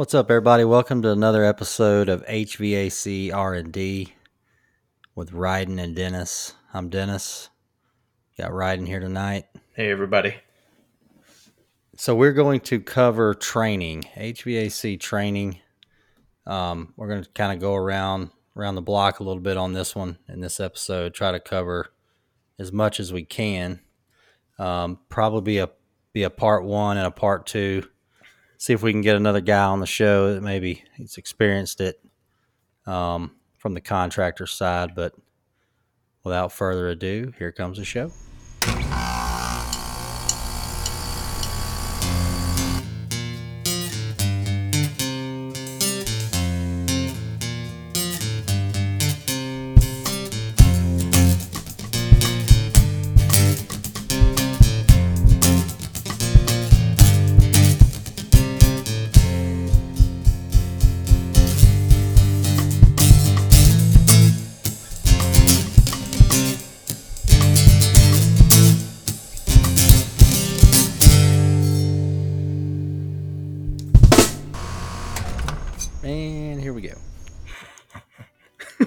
What's up, everybody? Welcome to another episode of HVAC R&D with Ryden and Dennis. I'm Dennis. Got Ryden here tonight. Hey, everybody. So we're going to cover training, HVAC training. Um, we're going to kind of go around around the block a little bit on this one in this episode. Try to cover as much as we can. Um, probably be a be a part one and a part two see if we can get another guy on the show that maybe he's experienced it um, from the contractor side. But without further ado, here comes the show. And here we go.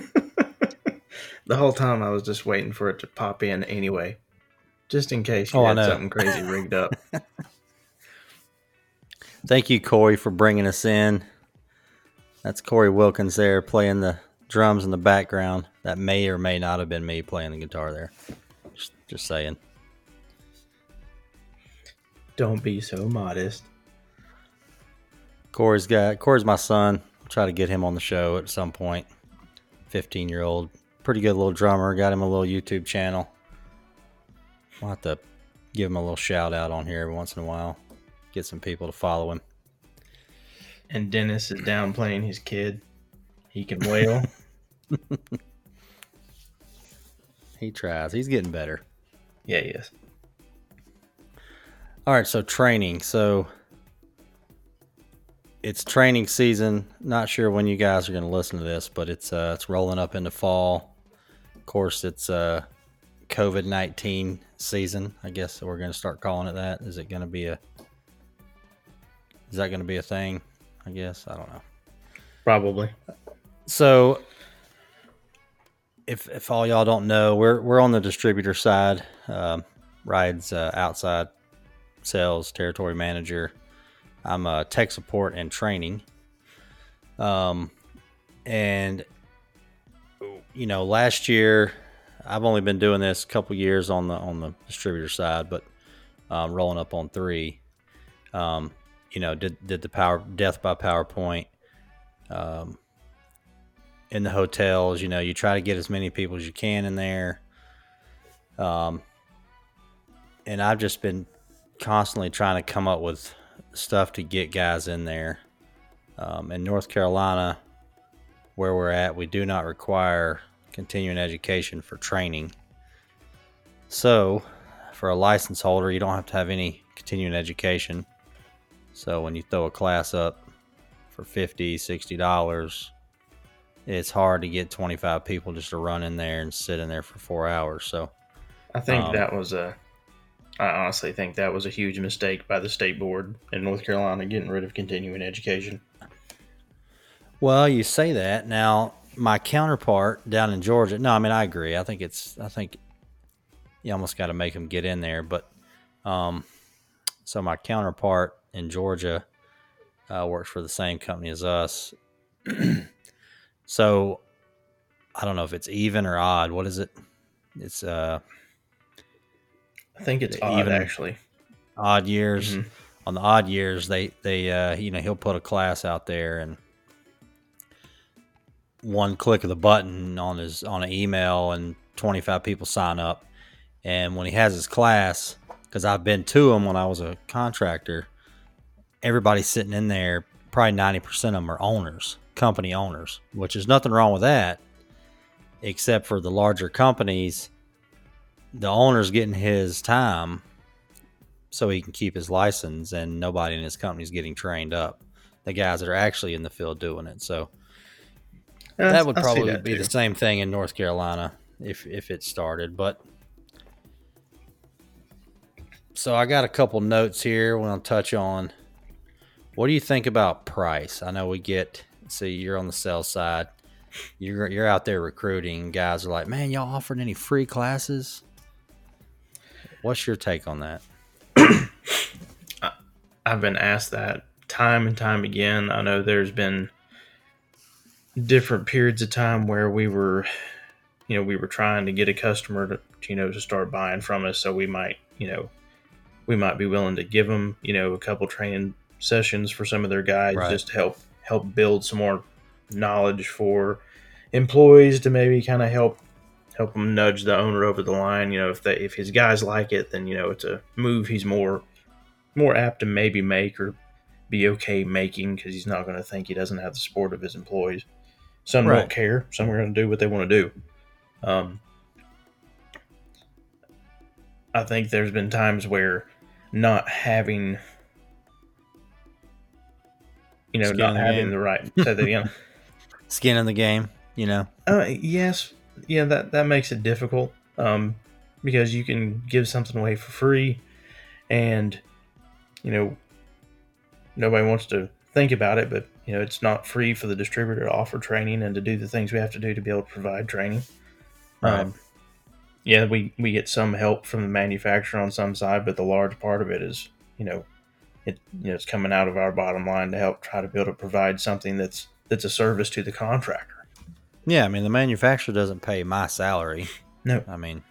The whole time I was just waiting for it to pop in anyway, just in case you Oh, had something crazy rigged up. Thank you, Corey, for bringing us in. That's Corey Wilkins there playing the drums in the background. That may or may not have been me playing the guitar there. Just, just saying. Don't be so modest. Corey's got Corey's my son. I'll try to get him on the show at some point. Fifteen year old, pretty good little drummer. Got him a little YouTube channel. We'll have to give him a little shout out on here every once in a while. Get some people to follow him. And Dennis is downplaying his kid. He can wail. He tries. He's getting better. yeah, he is. All right, so training. So it's training season. Not sure when you guys are going to listen to this, but it's uh, it's rolling up into fall. Of course, it's uh, COVID nineteen season. I guess we're going to start calling it that. Is it going to be a? Is that going to be a thing? I guess I don't know. Probably. So, if if all y'all don't know, we're we're on the distributor side. Um, Rides uh, outside sales territory manager. I'm a tech support and training. Um, and you know, last year I've only been doing this a couple years on the on the distributor side, but um, rolling up on three. Um, you know, did did the power death by PowerPoint. Um, in the hotels. You know, you try to get as many people as you can in there. Um, and I've just been constantly trying to come up with stuff to get guys in there. Um, in North Carolina, where we're at, we do not require continuing education for training. So, for a license holder, you don't have to have any continuing education. So, when you throw a class up for 50 60 dollars it's hard to get 25 people just to run in there and sit in there for four hours. So, I think Um, that was a. I honestly think that was a huge mistake by the state board in North Carolina getting rid of continuing education. well, you say that now. My counterpart down in Georgia, no, I mean I agree. I think it's, I think you almost got to make them get in there. But, um, so my counterpart in Georgia uh, works for the same company as us. so, I don't know if it's even or odd. What is it? It's uh think it's odd, even- actually. odd years. Mhm. On the odd years, they they uh, you know he'll put a class out there and one click of the button on his on an email and 25 people sign up. And when he has his class, because I've been to him when I was a contractor, everybody's sitting in there. Probably 90% of them are owners, company owners, which is nothing wrong with that, except for the larger companies. The owner's getting his time so he can keep his license and nobody in his company is getting trained up. The guys that are actually in the field doing it. So I- that would I probably that be too. the same thing in North Carolina if if it started. But so I got a couple notes here. We're gonna touch on What do you think about price? I know we get see you're on the sales side. You're you're out there recruiting. Guys are like, man, y'all offering any free classes? What's your take on that? I've been asked that time and time again. I know there's been different periods of time where we were, you know, we were trying to get a customer to, you know, to start buying from us. So we might, you know, we might be willing to give them, you know, a couple training sessions for some of their guys Right. just to help help build some more knowledge for employees to maybe kind of help help them nudge the owner over the line. You know, if they if his guys like it, then you know it's a move he's more more apt to maybe make or be okay making because he's not going to think he doesn't have the support of his employees. Some Right. won't care. Some are going to do what they want to do. Um, I think there's been times where not having, you know, Skin not having game. the right. Say that again. Skin in the game, you know. Uh, yes, yeah, that that makes it difficult um, because you can give something away for free, and you know nobody wants to think about it, but you know it's not free for the distributor to offer training and to do the things we have to do to be able to provide training. Right. Um, yeah, we we get some help from the manufacturer on some side, but the large part of it is you know it you know it's coming out of our bottom line to help try to be able to provide something that's that's a service to the contractor. Yeah, I mean the manufacturer doesn't pay my salary. No. I mean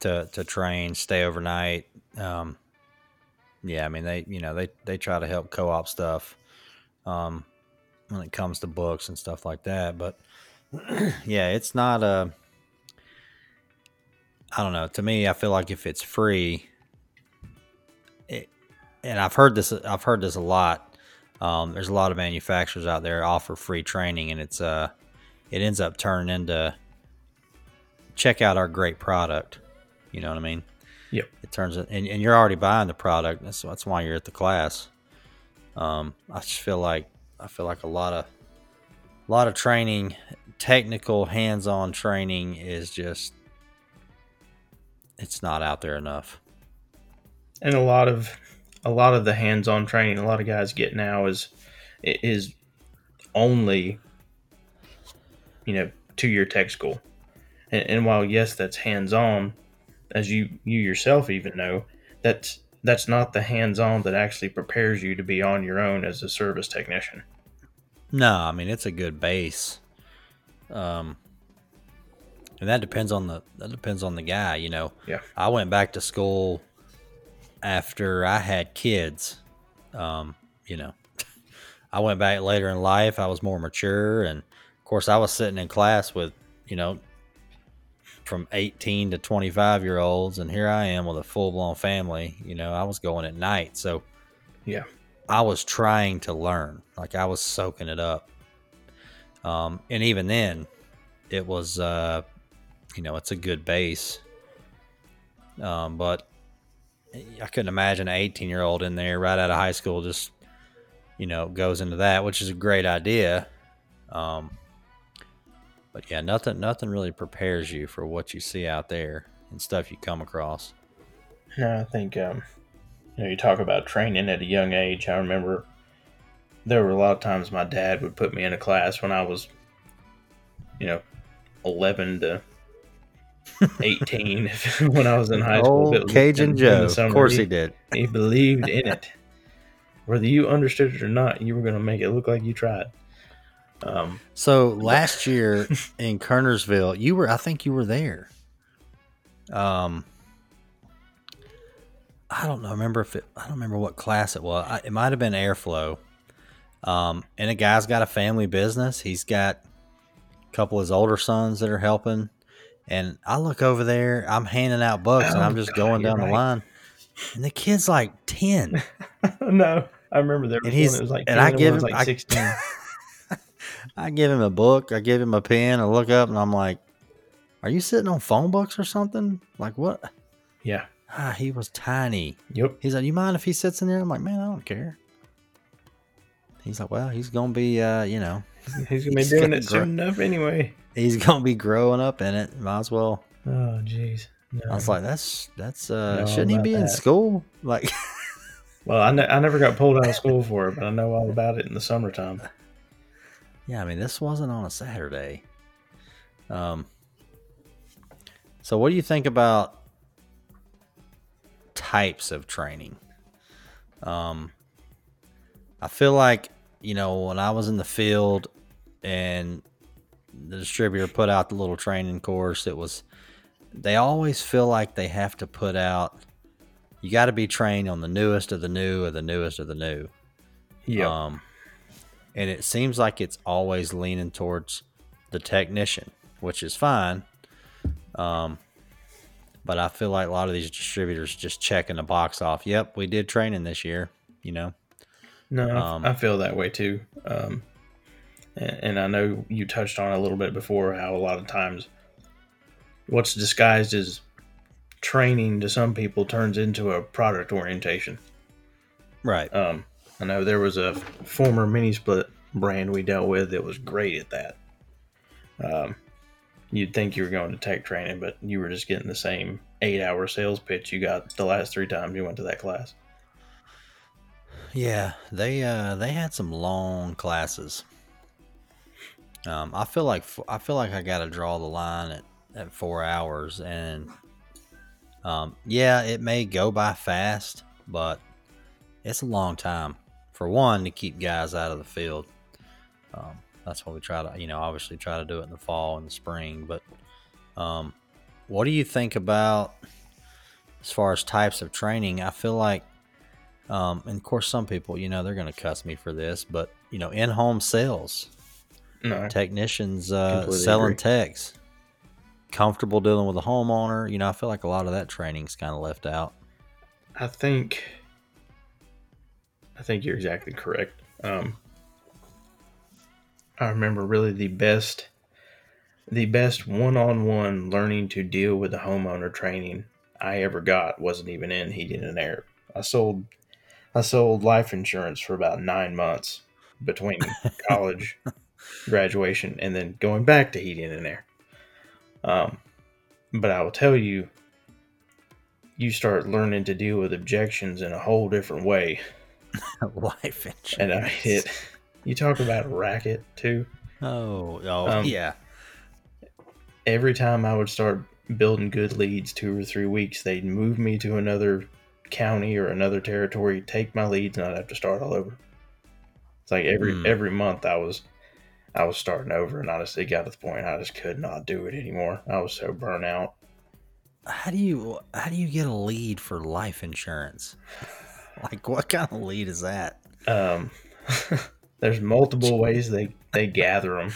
to to train, stay overnight. Um, yeah, I mean they you know they they try to help co-op stuff um, when it comes to books and stuff like that. But yeah, it's not a. I don't know. To me, I feel like if it's free, it, and I've heard this. I've heard this a lot. Um, there's a lot of manufacturers out there offer free training, and it's uh, it ends up turning into check out our great product. You know what I mean? Yep. It turns it, and, and you're already buying the product. That's that's why you're at the class. Um, I just feel like I feel like a lot of a lot of training, technical, hands-on training is just it's not out there enough. and a lot of a lot of the hands-on training a lot of guys get now is is only you know two-year tech school and, and while yes that's hands-on as you you yourself even know that's that's not the hands-on that actually prepares you to be on your own as a service technician No, I mean it's a good base. Um and that depends on the that depends on the guy, you know. Yeah. I went back to school after I had kids. Um, you know. I went back later in life, I was more mature and course I was sitting in class with, you know, from 18 to 25 year olds and here I am with a full-blown family, you know. I was going at night, so yeah I was trying to learn. Like I was soaking it up. Um, and even then, it was, uh, you know, it's a good base. Um, but I couldn't imagine an 18 year old in there right out of high school just, you know, goes into that, which is a great idea. Um, but yeah, nothing, nothing really prepares you for what you see out there and stuff you come across. No, I think um, you know you talk about training at a young age. I remember there were a lot of times my dad would put me in a class when I was, you know, eleven to eighteen. when I was in high school, Old Cajun in- in Joe. summer, Of course he, he did. he believed in it. Whether you understood it or not, you were going to make it look like you tried. Um, So last year in Kernersville, you were I think you were there. Um I don't know, remember if it I don't remember what class it was. I, it might have been airflow. Um and a guy's got a family business. He's got a couple of his older sons that are helping. And I look over there, I'm handing out books and Oh, I'm just God, going down the line. And the kid's like 10. no, I remember there was And one he's- that was like and I and give one him- like I- sixteen. I give him a book, I give him a pen, I look up and I'm like, Are you sitting on phone books or something? Like what? yeah. Ah, he was tiny. Yep. He's like, You mind if he sits in there? I'm like, Man, I don't care. He's like, Well, he's gonna be uh, you know, He's gonna be He's doing gonna it soon enough anyway. he's gonna be growing up in it. Might as well. Oh, jeez. No. I was like, That's that's uh No, shouldn't he be in school? Like Well, I, ne- I never got pulled out of school for it, but I know all about it in the summertime. Yeah, I mean, this wasn't on a Saturday. Um, so what do you think about types of training? Um, I feel like you know when I was in the field and the distributor put out the little training course, it was they always feel like they have to put out. You got to be trained on the newest of the new or the newest of the new. Yeah. Um, and it seems like it's always leaning towards the technician, which is fine. Um, but I feel like a lot of these distributors just checking the box off. Yep, we did training this year. You know. No, I- Um, I feel that way too. Um, and, and I know you touched on a little bit before how a lot of times what's disguised as training to some people turns into a product orientation. Right. Um, I know there was a former mini split brand we dealt with that was great at that. Um, you'd think you were going to tech training, but you were just getting the same eight hour sales pitch you got the last three times you went to that class. Yeah, they uh they had some long classes. Um, I feel like I feel like I got to draw the line at at four hours, and um, yeah, it may go by fast, but it's a long time for one to keep guys out of the field. Um, that's what we try to, you know, obviously try to do it in the fall and the spring. But um, what do you think about as far as types of training? I feel like um, and of course, some people, you know, they're going to cuss me for this, but you know, in-home sales, No, technicians uh, selling agree. techs, comfortable dealing with a homeowner. You know, I feel like a lot of that training's kind of left out. I think I think you're exactly correct. Um, I remember really the best the best one-on-one learning to deal with the homeowner training I ever got wasn't even in heating and air. I sold I sold life insurance for about 9 months between college graduation and then going back to heating and air. Um, but I will tell you you start learning to deal with objections in a whole different way. Life insurance. And I hit. You talk about a racket too. Oh, oh, Um, yeah. Every time I would start building good leads, two or three weeks, they'd move me to another county or another territory, take my leads, and I'd have to start all over. It's like every Hmm. every month I was I was starting over, and honestly, it got to the point I just could not do it anymore. I was so burnt out. How do you how do you get a lead for life insurance? Like, what kind of lead is that? Um, there's multiple ways they they gather them.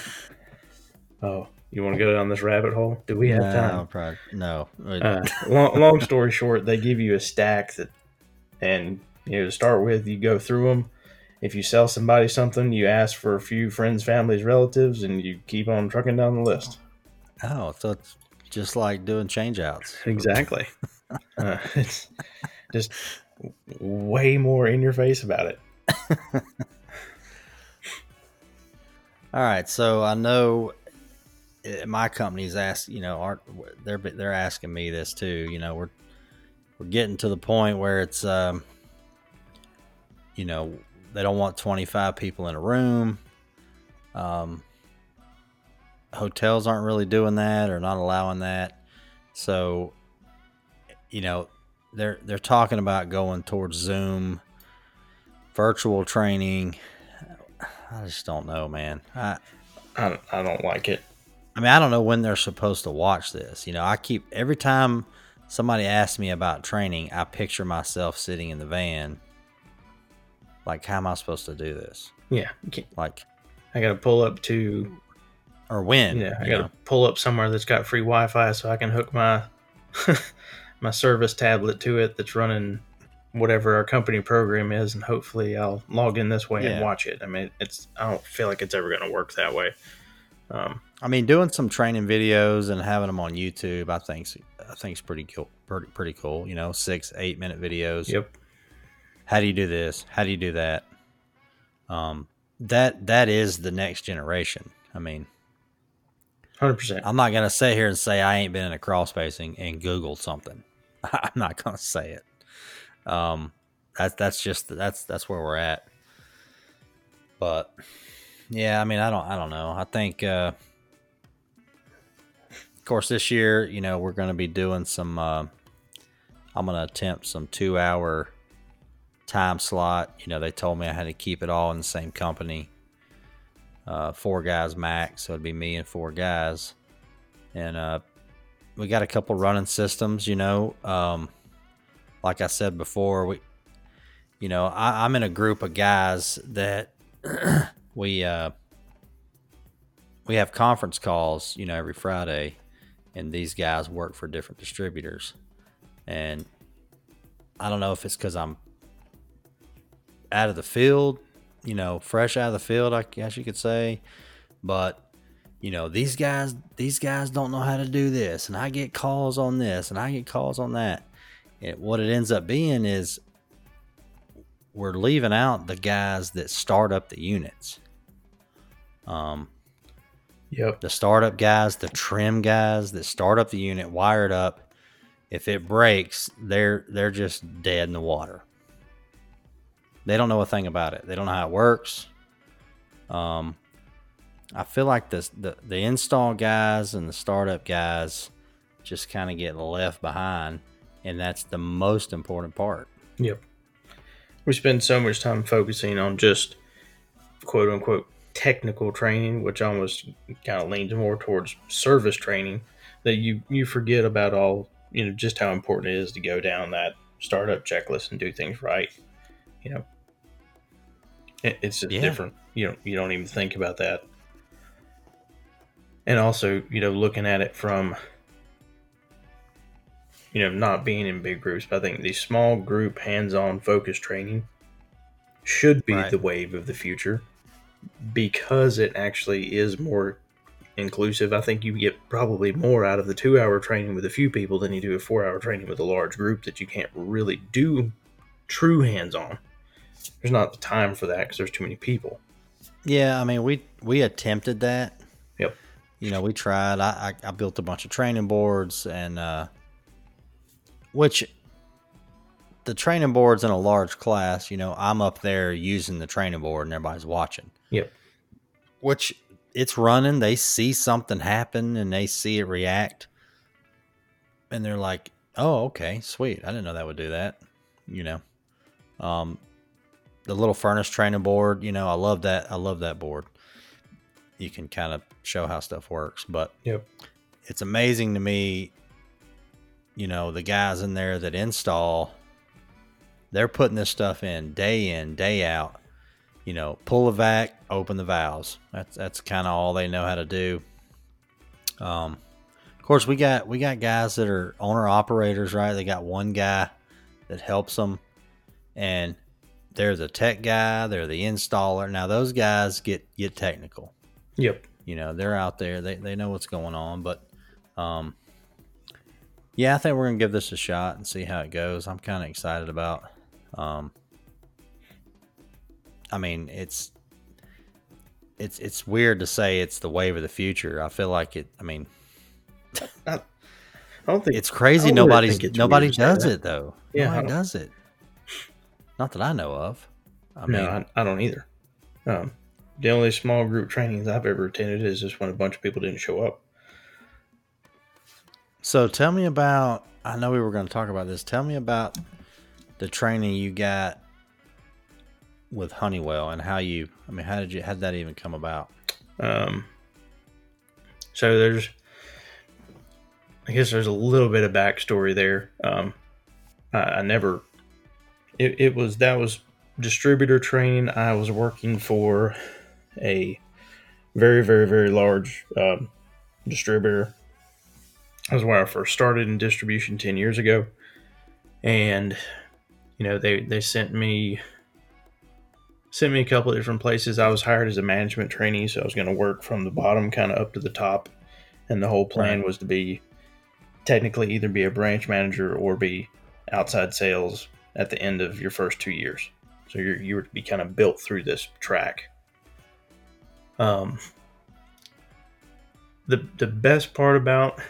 Oh, you want to go down this rabbit hole? Do we have no, time? probably, no. Uh, long, long story short, they give you a stack that, and you know to start with, you go through them. If you sell somebody something, you ask for a few friends, families, relatives, and you keep on trucking down the list. oh, so it's just like doing change outs. Exactly. uh, it's just way more in your face about it. All right, so I know uh, my company's asked, you know, aren't they're they're asking me this too. You know, we're we're getting to the point where it's, um, you know, they don't want twenty five people in a room. Um, hotels aren't really doing that or not allowing that. So, you know, they're they're talking about going towards Zoom, virtual training. I just don't know, man. I I, I don't like it. I mean, I don't know when they're supposed to watch this. You know, I keep every time somebody asks me about training, I picture myself sitting in the van. Like, how am I supposed to do this? Yeah, Like, I got to pull up to or when? Yeah, I got to know? pull up somewhere that's got free Wi-Fi so I can hook my my service tablet to it that's running whatever our company program is, and hopefully I'll log in this way and watch it. I mean, it's I don't feel like it's ever going to work that way. Um, I mean, doing some training videos and having them on YouTube, I think, I think is pretty cool. Pretty, pretty cool. You know, six, eight minute videos. yep. How do you do this? How do you do that? Um, that that is the next generation. I mean, Hundred percent. I'm not gonna sit here and say I ain't been in a crawl spacing and Googled something. I'm not gonna say it. Um, that's that's just that's that's where we're at. But yeah, I mean, I don't I don't know. I think uh of course this year, you know, we're to be doing some uh I'm to attempt some 2-hour time slot. You know, they told me I had to keep it all in the same company. Uh four guys max, so it'd be me and four guys. And uh we got a couple running systems, you know. Um like I said before, we you know, I, I'm in a group of guys that we uh, we have conference calls, you know, every Friday, and these guys work for different distributors, and I don't know if it's because I'm out of the field, you know, fresh out of the field, I guess you could say, but you know, these guys, these guys don't know how to do this, and I get calls on this, and I get calls on that. And what it ends up being is we're leaving out the guys that start up the units. Um, Yep. the startup guys, the trim guys that start up the unit, wired up. If it breaks, they're they're just dead in the water. They don't know a thing about it. They don't know how it works. Um, I feel like this the the install guys and the startup guys just kind of get left behind, and that's the most important part. Yep. We spend so much time focusing on just quote unquote technical training, which almost kind of leans more towards service training, that you you forget about all you know just how important it is to go down that startup checklist and do things right. You know, it, it's just Yeah. different. You don't you don't even think about that. And also, you know, looking at it from you know, not being in big groups, but I think the small group hands-on focus training should be Right. the wave of the future because it actually is more inclusive. I think you get probably more out of the two-hour training with a few people than you do a four-hour training with a large group that you can't really do true hands-on. There's not the time for that because there's too many people. Yeah, I mean we we attempted that. You know, we tried. I I, I built a bunch of training boards and uh which the training boards in a large class, you know, I'm up there using the training board and everybody's watching. Yep. Which it's running, they see something happen and they see it react and they're like, "Oh, okay, sweet. I didn't know that would do that." You know. Um the little furnace training board, you know, I love that. I love that board. You can kind of show how stuff works, but Yep. it's amazing to me, you know, the guys in there that install, they're putting this stuff in day in, day out. You know, pull the vac, open the valves. That's that's kind of all they know how to do. Um, of course, we got we got guys that are owner operators, right? They got one guy that helps them, and they're the tech guy, they're the installer. Now those guys get get technical Yep. you know they're out there. They, they know what's going on but um yeah i think we're gonna give this a shot and see how it goes. I'm kind of excited about um i mean it's it's it's weird to say it's the wave of the future. I feel like it i mean I don't think it's crazy I nobody it's nobody weird to say does it though. Yeah, nobody does it. Not that i know of. I no, mean I, I don't either. Um, the only small group trainings I've ever attended is just when a bunch of people didn't show up. So tell me about. I know we were going to talk about this. Tell me about the training you got with Honeywell and how you. I mean, how did you? How did that even come about? Um, so there's, I guess there's a little bit of backstory there. Um, I, I never, it, it was that was distributor training. I was working for a very, very, very large um, distributor. That was where I first started in distribution 10 years ago. And, you know, they, they sent me sent me a couple of different places. I was hired as a management trainee, so I was going to work from the bottom kind of up to the top. And the whole plan was to be technically either be a branch manager or be outside sales at the end of your first two years. So you're, you were to be kind of built through this track. Um, the the best part about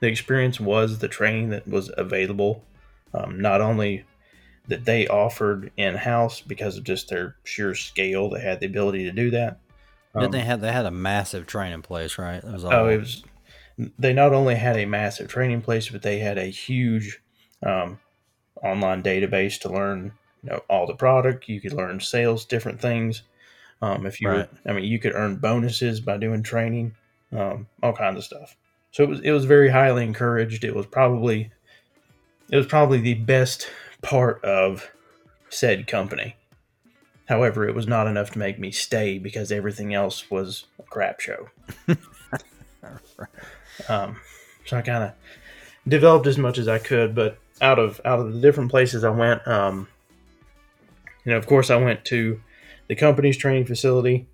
the experience was the training that was available. Um, not only that they offered in house because of just their sheer scale. They had the ability to do that. Did they have they had a massive training place, right? It was all, Oh, it was. They not only had a massive training place, but they had a huge um, online database to learn, you know, all the product. You could learn sales, different things. Um, if you, were, I mean, you could earn bonuses by doing training, um, all kinds of stuff. So it was, it was very highly encouraged. It was probably, it was probably the best part of said company. However, it was not enough to make me stay because everything else was a crap show. Um, so I kind of developed as much as I could, but out of out of the different places I went, um, you know, of course, I went to the company's training facility.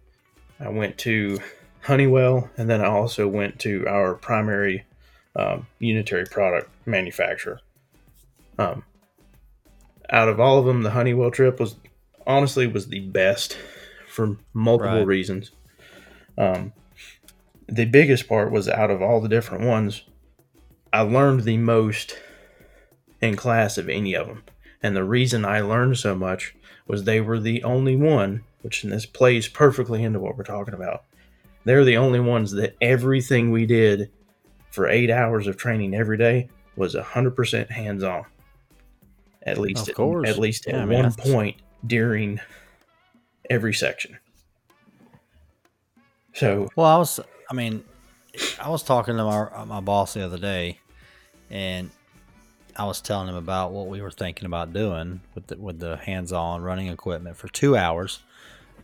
I went to Honeywell, and then I also went to our primary um, unitary product manufacturer. Um, out of all of them, the Honeywell trip was honestly was the best for multiple Right. reasons. Um, the biggest part was out of all the different ones, I learned the most in class of any of them. And the reason I learned so much was they were the only one, which in this plays perfectly into what we're talking about. They're the only ones that everything we did for eight hours of training every day was 100% hands on. At least, Of at, course. at least at Yeah, I mean, one that's- point during every section. So, Well, I was, I mean, I was talking to my my boss the other day, and I was telling him about what we were thinking about doing with the, with the hands-on running equipment for two hours.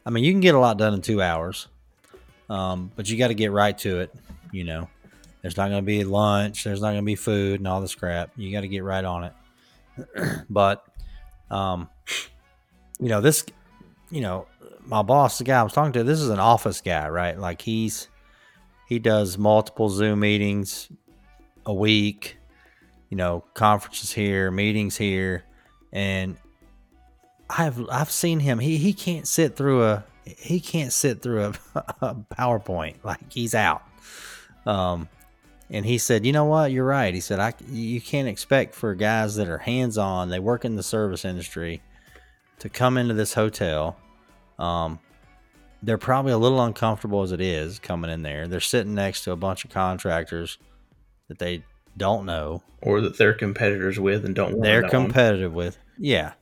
I mean, you can get a lot done in two hours, um, but you got to get right to it. You know, there's not going to be lunch, there's not going to be food and all this crap. You got to get right on it. but, um, you know, this, you know, my boss, the guy I was talking to, this is an office guy, right? Like he's he does multiple Zoom meetings a week, you know, conferences here, meetings here, and I've I've seen him. He he can't sit through a he can't sit through a, a PowerPoint. Like he's out. Um, and he said, you know what? You're right. He said, I you can't expect for guys that are hands on. They work in the service industry to come into this hotel. Um, they're probably a little uncomfortable as it is coming in there. They're sitting next to a bunch of contractors that they don't know. or that they're competitors with and don't They're to know 'em. competitive with. Yeah.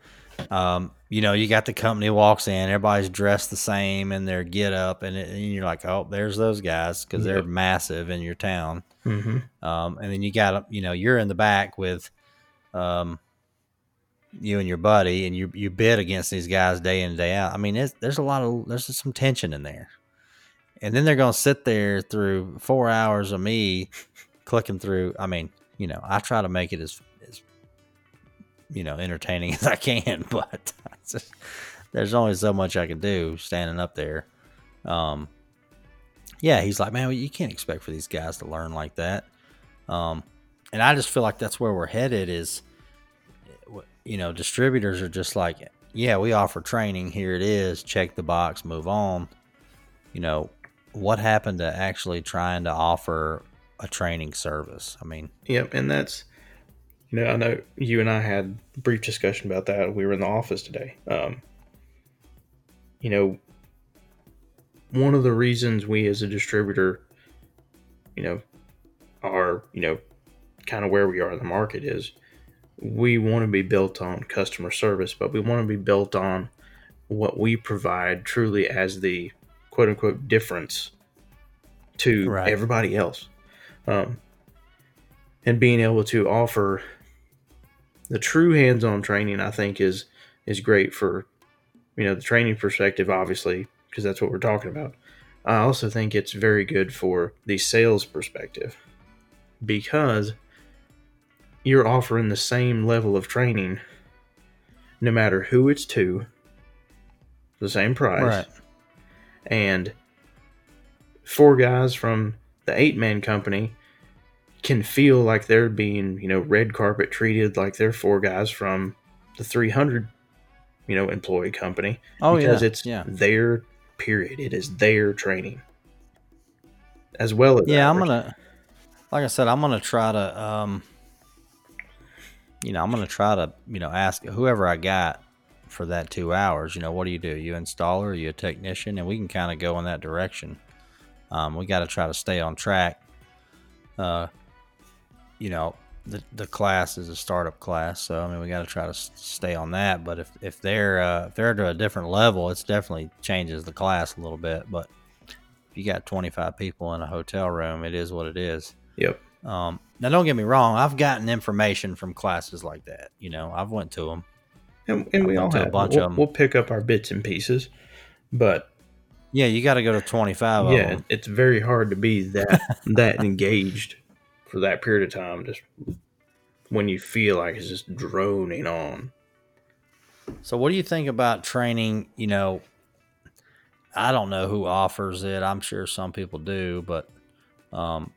Um, you know, you got the company walks in, everybody's dressed the same in their get up, and, it, and you're like, oh, there's those guys because they're massive in your town. Mhm. Um, and then you got, you know, you're in the back with um, you and your buddy, and you you bid against these guys day in and day out. I mean, it's, there's a lot of there's some tension in there, and then they're gonna sit there through four hours of me clicking through. I mean, you know, I try to make it as you know entertaining as I can, but just- there's only so much I can do standing up there. Um, yeah, he's like, man, you can't expect for these guys to learn like that. Um, and I just feel like that's where we're headed. Is you know, distributors are just like, yeah, we offer training. Here it is. Check the box. Move on. You know, what happened to actually trying to offer a training service? I mean, Yep, and that's you know I know you and I had a brief discussion about that. We were in the office today. Um, you know, one of the reasons we as a distributor, you know, are you know kind of where we are in the market is we want to be built on customer service, but we want to be built on what we provide truly as the quote unquote difference to Right. everybody else. Um, and being able to offer the true hands-on training, I think is is great for you know the training perspective, obviously, because that's what we're talking about. I also think it's very good for the sales perspective because you're offering the same level of training no matter who it's to, the same price, right? and four guys from the eight man company can feel like they're being, you know, red carpet treated like they're four guys from the 300, you know, employee company Oh because yeah, it's yeah, their period. It is their training as well as yeah. I'm ours. gonna, like I said, I'm gonna try to, um, you know, I'm going to try to, you know, ask whoever I got for that two hours, you know, what do you do? You installer, are you a technician? And we can kind of go in that direction. Um, we got to try to stay on track. Uh, you know, the, the class is a startup class, so I mean we got to try to stay on that. But if, if they're uh, if they're to a different level, it's definitely changes the class a little bit. But if you got 25 people in a hotel room, it is what it is. Yep. Um, now, don't get me wrong. I've gotten information from classes like that. You know, I've went to them, and, and we all have a bunch we'll, of them. We'll pick up our bits and pieces, but yeah, you got to go to 25. Yeah, it's very hard to be that that engaged for that period of time. Just when you feel like it's just droning on. So, what do you think about training? You know, I don't know who offers it. I'm sure some people do, but um,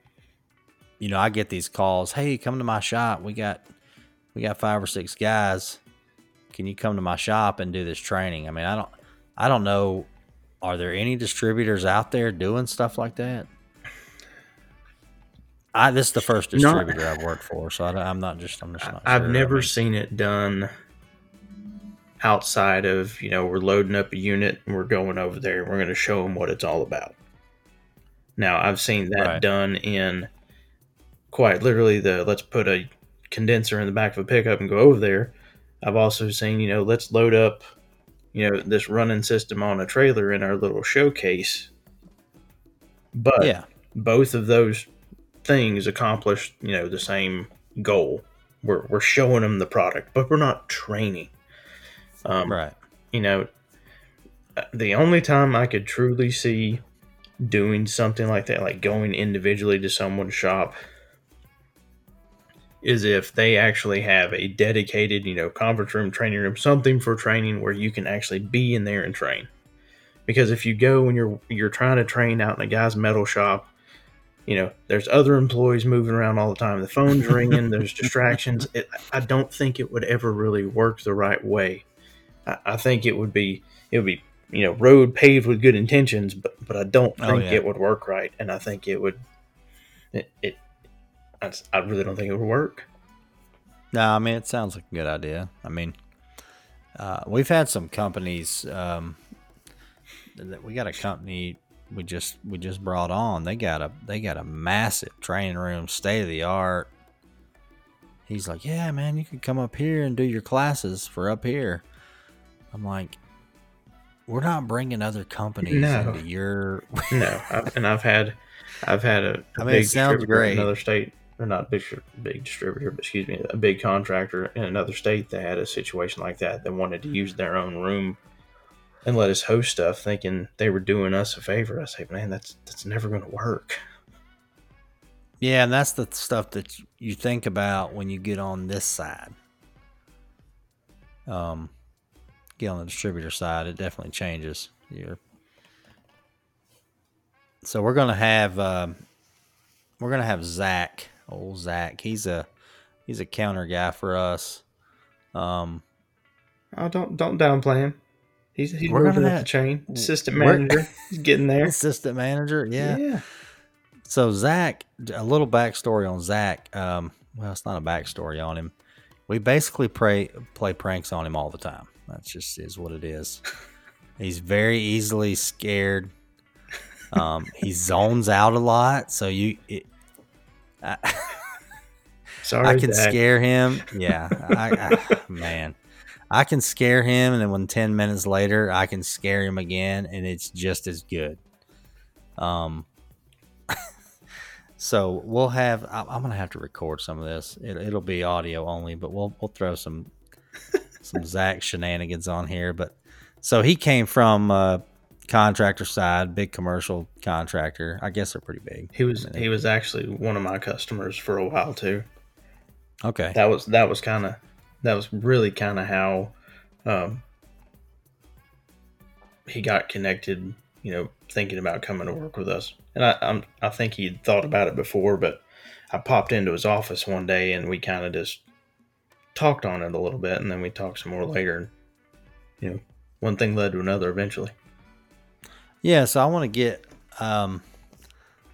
you know, I get these calls. Hey, come to my shop. We got we got five or six guys. Can you come to my shop and do this training? I mean, I don't I don't know. Are there any distributors out there doing stuff like that? I this is the first distributor not, I've worked for, so I, am not just I'm just not. I've sure. never I mean, seen it done outside of you know we're loading up a unit and we're going over there and we're going to show them what it's all about. Now I've seen that right. done in quite literally the let's put a condenser in the back of a pickup and go over there. I've also seen you know let's load up you know this running system on a trailer in our little showcase. But yeah. both of those things accomplish you know the same goal. We're we're showing them the product, but we're not training. Um, right. You know, the only time I could truly see doing something like that, like going individually to someone's shop, is if they actually have a dedicated, you know, conference room, training room, something for training where you can actually be in there and train. Because if you go and you're you're trying to train out in a guy's metal shop, you know, there's other employees moving around all the time. The phone's ringing. There's distractions. It, I don't think it would ever really work the right way. I, I, think it would be it would be you know road paved with good intentions, but but I don't oh, think oh, yeah. it would work right. And I think it would it, it I, I really don't think it would work. No, I mean it sounds like a good idea. I mean, uh, we've had some companies. Um, we got a company we just we just brought on. They got a they got a massive training room, state of the art. He's like, yeah, man, you can come up here and do your classes for up here. I'm like, we're not bringing other companies no. into your. no, I've, and I've had, I've had a, a I mean, big distributor in another state, or not big big distributor, but excuse me, a big contractor in another state that had a situation like that. They wanted to use their own room and let us host stuff, thinking they were doing us a favor. I say, man, that's that's never going to work. Yeah, and that's the stuff that you think about when you get on this side. Um, get on the distributor side, it definitely changes. Your so we're gonna have uh, we're gonna have Zach, old Zach. He's a he's a counter guy for us. Um, oh, don't don't downplay him. He's he's we're moving up the chain. Assistant manager. he's getting there. Assistant manager. Yeah. Yeah. So Zach, a little backstory on Zach. Um, well, it's not a backstory on him. We basically play play pranks on him all the time. That's just is what it is. He's very easily scared. Um, he zones out a lot, so you. It, I, Sorry, I can Zach. scare him. Yeah, I, I, man. I can scare him, and then when ten minutes later, I can scare him again, and it's just as good. Um. so we'll have. I'm gonna have to record some of this. It, it'll be audio only, but we'll we'll throw some some Zach shenanigans on here. But so he came from uh, contractor side, big commercial contractor. I guess they're pretty big. He was I mean, he was actually one of my customers for a while too. Okay, that was that was kind of that was really kind of how um, he got connected. You know, thinking about coming to work with us, and I I'm, I think he'd thought about it before, but I popped into his office one day and we kind of just talked on it a little bit, and then we talked some more later. And, you know, one thing led to another eventually. Yeah, so I want to get um,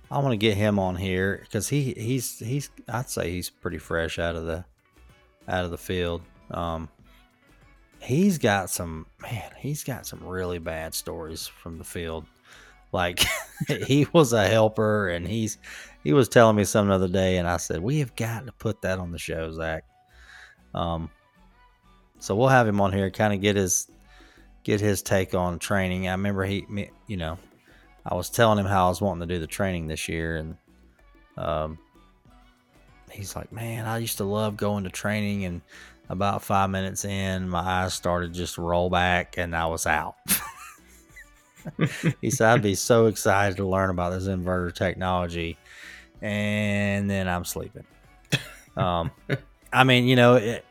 I want to get him on here because he he's he's I'd say he's pretty fresh out of the out of the field. Um, he's got some man. He's got some really bad stories from the field. Like he was a helper, and he's he was telling me some other day, and I said we have got to put that on the show, Zach. Um, so we'll have him on here, kind of get his get his take on training. I remember he, you know, I was telling him how I was wanting to do the training this year, and um, he's like, "Man, I used to love going to training, and about five minutes in, my eyes started just to roll back, and I was out." he said, "I'd be so excited to learn about this inverter technology, and then I'm sleeping." Um, I mean, you know, it,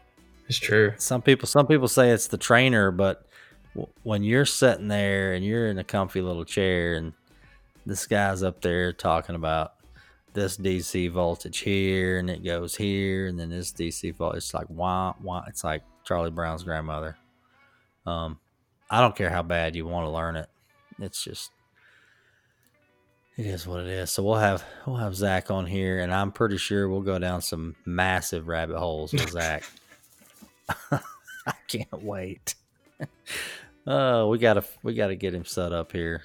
it's true. Some people, some people say it's the trainer, but when you're sitting there and you're in a comfy little chair and this guy's up there talking about this DC voltage here and it goes here and then this DC voltage, it's like wah wah. It's like Charlie Brown's grandmother. Um, I don't care how bad you want to learn it. It's just it is what it is. So we'll have we'll have Zach on here, and I'm pretty sure we'll go down some massive rabbit holes with Zach. I can't wait. Oh, we gotta we gotta get him set up here.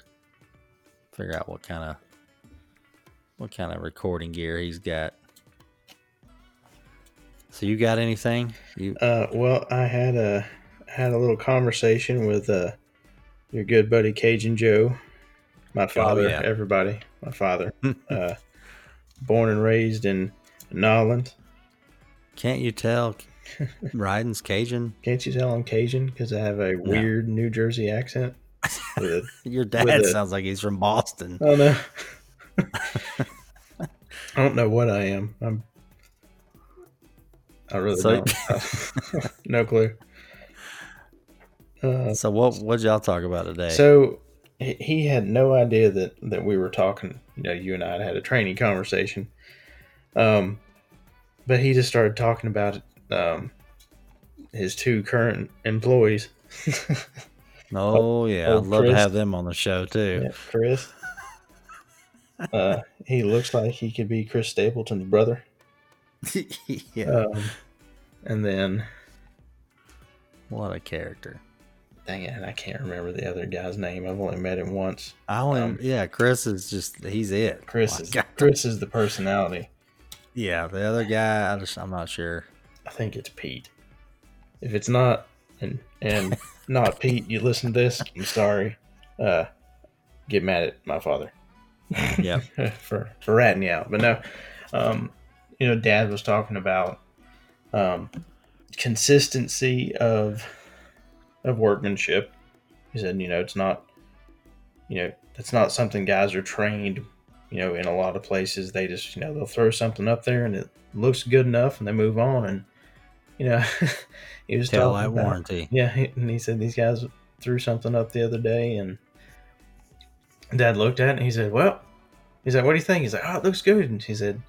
Figure out what kind of what kind of recording gear he's got. So you got anything? You uh well I had a had a little conversation with uh your good buddy Cajun Joe. My oh, father, oh, yeah. everybody. My father. uh born and raised in Nolland. Can't you tell Ryden's Cajun. Can't you tell I'm Cajun because I have a no. weird New Jersey accent? A, Your dad a, sounds like he's from Boston. Oh no. I don't know what I am. I'm. I really so, don't. no clue. Uh, so what what y'all talk about today? So he had no idea that that we were talking. You know, you and I had had a training conversation. Um, but he just started talking about um, his two current employees. oh yeah, I'd love Chris. to have them on the show too. Yeah, Chris. Uh, he looks like he could be Chris Stapleton's brother. yeah. Um, and then, what a character! Dang it, I can't remember the other guy's name. I've only met him once. I only, um, yeah, Chris is just he's it. Chris is Chris is the personality. Yeah, the other guy, I just I'm not sure. I think it's Pete. If it's not, and and not Pete, you listen to this. I'm sorry. Uh, get mad at my father. Yeah, for for ratting you out. But no, um, you know, Dad was talking about um, consistency of of workmanship. He said, you know, it's not, you know, that's not something guys are trained. You know, in a lot of places, they just, you know, they'll throw something up there and it looks good enough, and they move on. And you know, he was tail light warranty. Yeah, and he said these guys threw something up the other day, and Dad looked at it and he said, "Well," he said, "What do you think?" He's like, "Oh, it looks good." And he said,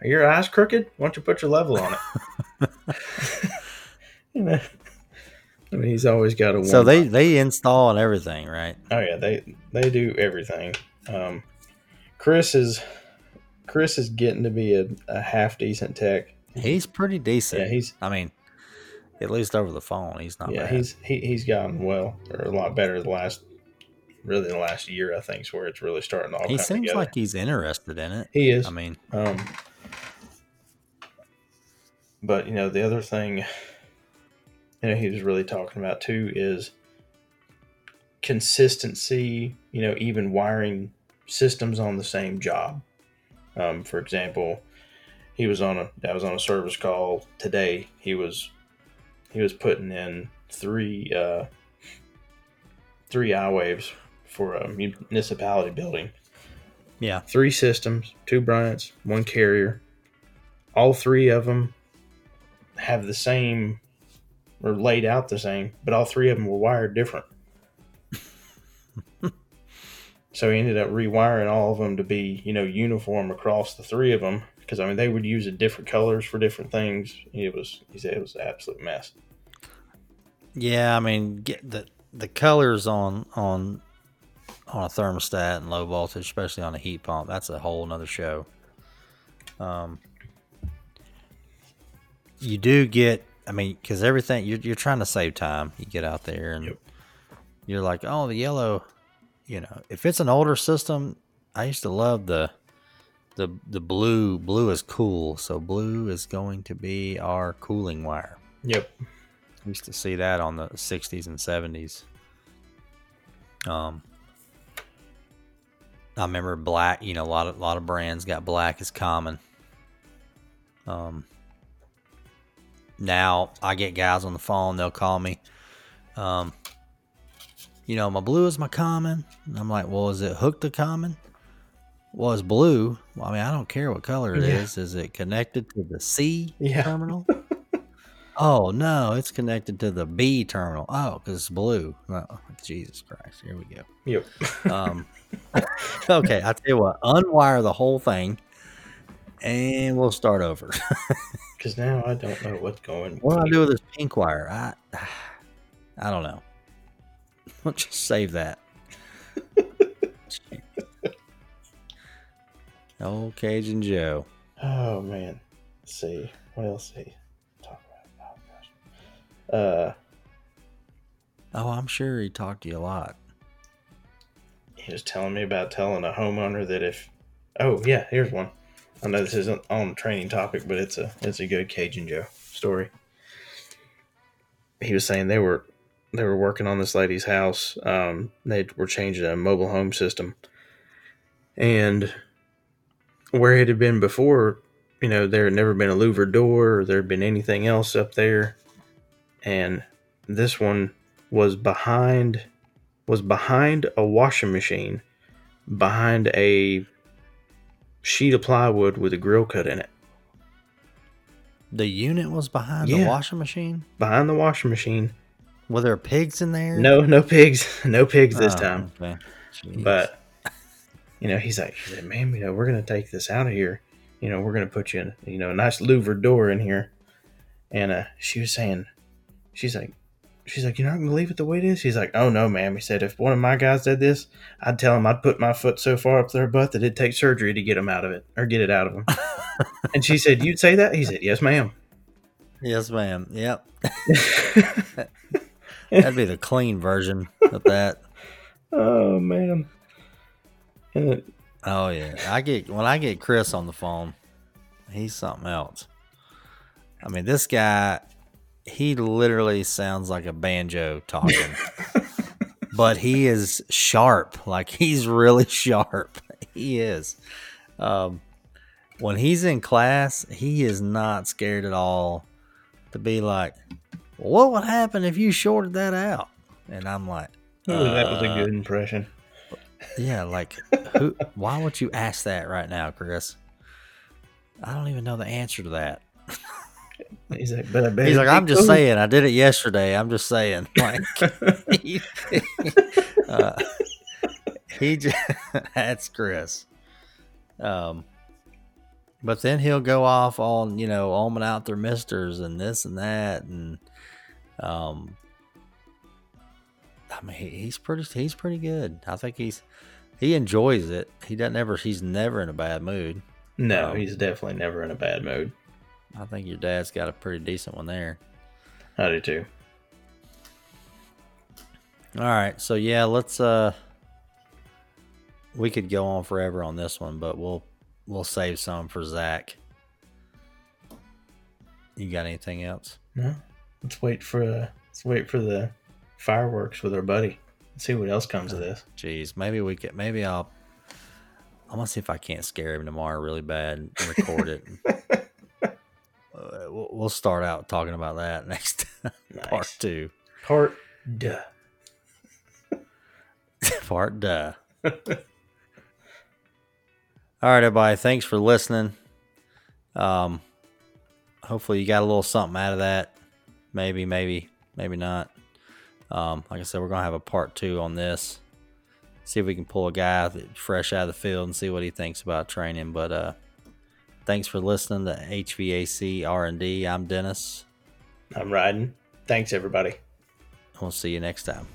"Are your eyes crooked? Why don't you put your level on it?" you know, I mean, he's always got a. So they they install and everything, right? Oh yeah, they they do everything. Um, Chris is Chris is getting to be a, a half decent tech. He's pretty decent. Yeah, he's. I mean, at least over the phone, he's not. Yeah, bad. he's he, he's gotten well or a lot better the last, really in the last year. I think is where it's really starting to all. He seems together. like he's interested in it. He is. I mean, um, but you know the other thing, you know, he was really talking about too is consistency. You know, even wiring systems on the same job. Um, for example, he was on a I was on a service call today. He was he was putting in three uh, three iWaves for a municipality building. Yeah, three systems, two Bryants, one carrier. All three of them have the same or laid out the same, but all three of them were wired different. so he ended up rewiring all of them to be, you know, uniform across the three of them because I mean they would use different colors for different things. It was he said it was an absolute mess. Yeah, I mean get the the colors on on on a thermostat and low voltage, especially on a heat pump, that's a whole nother show. Um, you do get I mean, because everything you're you're trying to save time. You get out there and Yep. you're like, oh, the yellow. You know, if it's an older system, I used to love the the the blue. Blue is cool, so blue is going to be our cooling wire. Yep. I used to see that on the 60s and 70s. Um, I remember black. You know, a lot of lot of brands got black as common. Um, now I get guys on the phone. They'll call me. Um, you know, my blue is my common. And I'm like, well, is it hooked to common? Well, it's blue. Well, I mean, I don't care what color it is. Yeah. Is it connected to the C Yeah. terminal? oh no, it's connected to the B terminal. Oh, because it's blue. Oh, Jesus Christ! Here we go. Yep. Um, okay, I tell you what, unwire the whole thing, and we'll start over. Because now I don't know what's going. what do I do with this pink wire? I, I don't know. Let's just save that. Old Cajun Joe. Oh man. Let's see. What else he Uh Oh, I'm sure he talked to you a lot. he was telling me about telling a homeowner that if oh yeah, here's one. I know this isn't on training topic, but it's a it's a good Cajun Joe story. He was saying they were they were working on this lady's house. Um, they were changing a mobile home system, and where it had been before, you know, there had never been a louver door or there had been anything else up there, and this one was behind was behind a washing machine, behind a sheet of plywood with a grill cut in it. The unit was behind the washing machine. Behind the washing machine. Were there pigs in there? No, no pigs, no pigs this Oh, time. okay. But you know, he's like, he said, "Man, you know, we're gonna take this out of here. You know, we're gonna put you in, you know, a nice louvered door in here." And uh, she was saying, she's like, she's like, "You're not gonna leave it the way it is." He's like, "Oh no, ma'am." He said, "If one of my guys did this, I'd tell him I'd put my foot so far up their butt that it'd take surgery to get him out of it or get it out of them." and she said, "You'd say that?" He said, "Yes, ma'am." yes, ma'am. Yep. That'd be the clean version of that. oh man. It, Oh yeah, I get when I get Chris on the phone, he's something else. I mean, this guy, he literally sounds like a banjo talking, but he is sharp. Like he's really sharp. He is. Um, when he's in class, he is not scared at all to be like, "What would happen if you shorted that out?" And I'm like, oh, that was a Uh, good impression. Yeah, like who why would you ask that right now, Chris? I don't even know the answer to that. He's like, but I bet he's like, I'm just cool." saying, I did it yesterday. I'm just saying. Like he, uh, he just, that's Chris. Um but then he'll go off on, you know, almond out their misters and this and that and um I mean he's pretty he's pretty good. I think he's he enjoys it. He doesn't ever he's never in a bad mood. No, Um, he's definitely never in a bad mood. I think your dad's got a pretty decent one there. I do too. All right, so yeah, let's uh we could go on forever on this one, but we'll we'll save some for Zach. You got anything else? No, let's wait for uh, let's wait for the fireworks with our buddy. Let's see what else comes of this. Jeez, maybe we could maybe I'll I'm gonna see if I can't scare him tomorrow really bad and record it. we'll, start out talking about that next part two. Part duh. Part duh. All right, everybody. Thanks for listening. Um, hopefully you got a little something out of that. Maybe, maybe, maybe not. Um, like I said, we're gonna have a part two on this. See if we can pull a guy fresh out of the field and see what he thinks about training. But uh, thanks for listening to HVAC R and D. I'm Dennis. I'm Ryden. Thanks everybody. We'll see you next time.